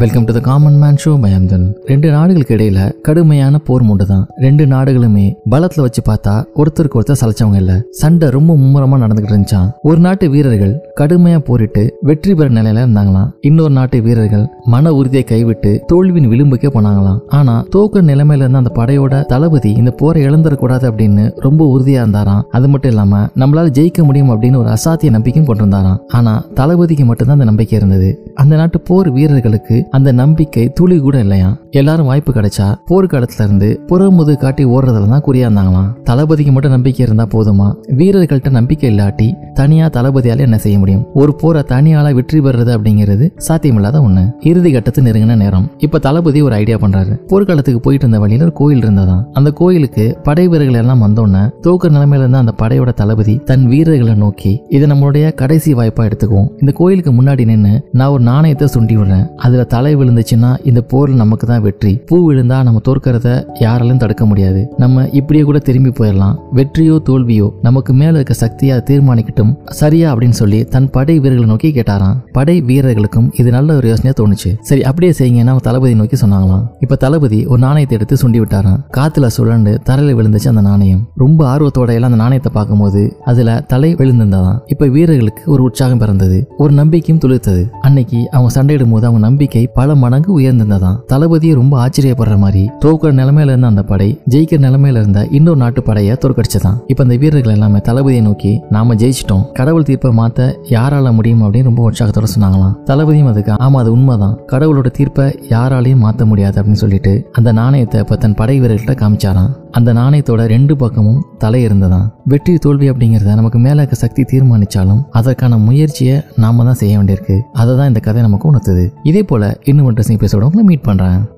Welcome to the common man show பயம்தன் ரெண்டு நாடுகளுக்கு இடையில கடுமையான போர் மூண்டு தான் ரெண்டு நாடுகளுமே பலத்துல வச்சு பார்த்தா ஒருத்தருக்கு ஒருத்தர் சலைச்சவங்க இல்ல. சண்டை ரொம்ப மும்முரமா நடந்துகிட்டு இருந்துச்சான் ஒரு நாட்டு வீரர்கள் கடுமையா போரிட்டு வெற்றி பெற நிலையில இருந்தாங்களாம். இன்னொரு நாட்டு வீரர்கள் மன உறுதியை கைவிட்டு தோல்வியின் விளிம்புக்கே போனாங்களாம். ஆனா தோக்க நிலைமையில இருந்த அந்த படையோட தளபதி இந்த போரை இழந்துடக்கூடாது அப்படின்னு ரொம்ப உறுதியா இருந்தாராம். அது மட்டும் இல்லாம நம்மளால ஜெயிக்க முடியும் அப்படின்னு ஒரு அசாத்திய நம்பிக்கையும் கொண்டிருந்தாராம். ஆனா தளபதிக்கு மட்டும்தான் அந்த நம்பிக்கை இருந்தது. அந்த நாட்டு போர் வீரர்களுக்கு அந்த நம்பிக்கை துளி கூட இல்லையா? எல்லாரும் வாய்ப்பு கிடைச்சா போர்க்காலத்துல இருந்து புறமுது காட்டி ஓடுறதுல தான் குறியா இருந்தாங்களாம் தளபதிக்கு மட்டும் நம்பிக்கை இருந்தா போதுமா வீரர்கள்ட்ட நம்பிக்கை இல்லாட்டி தனியா தளபதியால என்ன செய்ய முடியும்? ஒரு போரை தனியால வெற்றி பெறுறது அப்படிங்கிறது சாத்தியமில்லாத ஒண்ணு. இறுதி கட்டத்து நெருங்கின நேரம். இப்ப தளபதி ஒரு ஐடியா பண்றாரு. போர்க்காலத்துக்கு போயிட்டு இருந்த வழியில ஒரு கோயில் இருந்ததாம் அந்த கோயிலுக்கு படை வீரர்கள் எல்லாம் வந்தோன்னே தோக்க நிலைமையில இருந்த அந்த படையோட தளபதி தன் வீரர்களை நோக்கி இது நம்மளுடைய கடைசி வாய்ப்பா எடுத்துக்குவோம். இந்த கோயிலுக்கு முன்னாடி நின்று நான் ஒரு நாணயத்தை சுண்டி விடுறேன். அதுல தலை விழுந்துச்சுன்னா இந்த போர்ல நமக்கு தான் வெற்றி. பூ விழுந்தா நம்ம தோற்கிறத யாராலும் தடுக்க முடியாது. நம்ம இப்படியே கூட திரும்பி போயிடலாம் வெற்றியோ தோல்வியோ நமக்கு மேல இருக்க சக்தியா தீர்மானிக்கட்டும். சரியா அப்படின்னு சொல்லி தன் படை வீரர்களை நோக்கி கேட்டாராம். படை வீரர்களுக்கும் இது நல்ல ஒரு யோசனையா தோணுச்சு. சரி அப்படியே செய்யுங்கன்னா அவங்க தளபதி நோக்கி சொன்னாங்களாம். இப்ப தளபதி ஒரு நாணயத்தை எடுத்து சுண்டி விட்டாராம். காத்துல சுழண்டு தரையில விழுந்துச்சு அந்த நாணயம். ரொம்ப ஆர்வத்தோட எல்லாம் அந்த நாணயத்தை பார்க்கும்போது அதுல தலை விழுந்திருந்ததாம். இப்ப வீரர்களுக்கு ஒரு உற்சாகம் பிறந்தது. ஒரு நம்பிக்கையும் துளிர்த்தது. அன்னைக்கு அவங்க சண்டையிடும் போது அவங்க நம்பிக்கை பல மடங்கு உயர்ந்திருந்ததான் தளபதியை ரொம்ப ஆச்சரியப்படுற மாதிரி தோக்குற நிலைமையில இருந்த அந்த படை ஜெயிக்கிற நிலைமையில இருந்த இன்னொரு நாட்டு படையை தோற்கடிச்சதான் இப்ப இந்த வீரர்கள் எல்லாமே தளபதியை நோக்கி நாம ஜெயிச்சிட்டோம் கடவுள் தீர்ப்பை மாத்த யாரால முடியும் அப்படின்னு ரொம்ப உற்சாகத்தோட சொன்னாங்களாம். தளபதியும் அதுக்கு ஆமா அது உண்மைதான். கடவுளோட தீர்ப்பை யாராலையும் மாத்த முடியாது அப்படின்னு சொல்லிட்டு அந்த நாணயத்தை இப்ப தன் படை வீரர்கள்ட்ட காமிச்சாராம். அந்த நாணயத்தோட ரெண்டு பக்கமும் தலை இருந்ததான் வெற்றி தோல்வி அப்படிங்கிறத நமக்கு மேலே இருக்க சக்தி தீர்மானிச்சாலும் அதற்கான முயற்சியை நாம தான் செய்ய வேண்டியிருக்கு. அதை தான் இந்த கதை நமக்கு உணர்த்துது. இதே போல இன்னும் இன்ட்ரெஸ்டிங் பேசோட உங்களை மீட் பண்றேன்.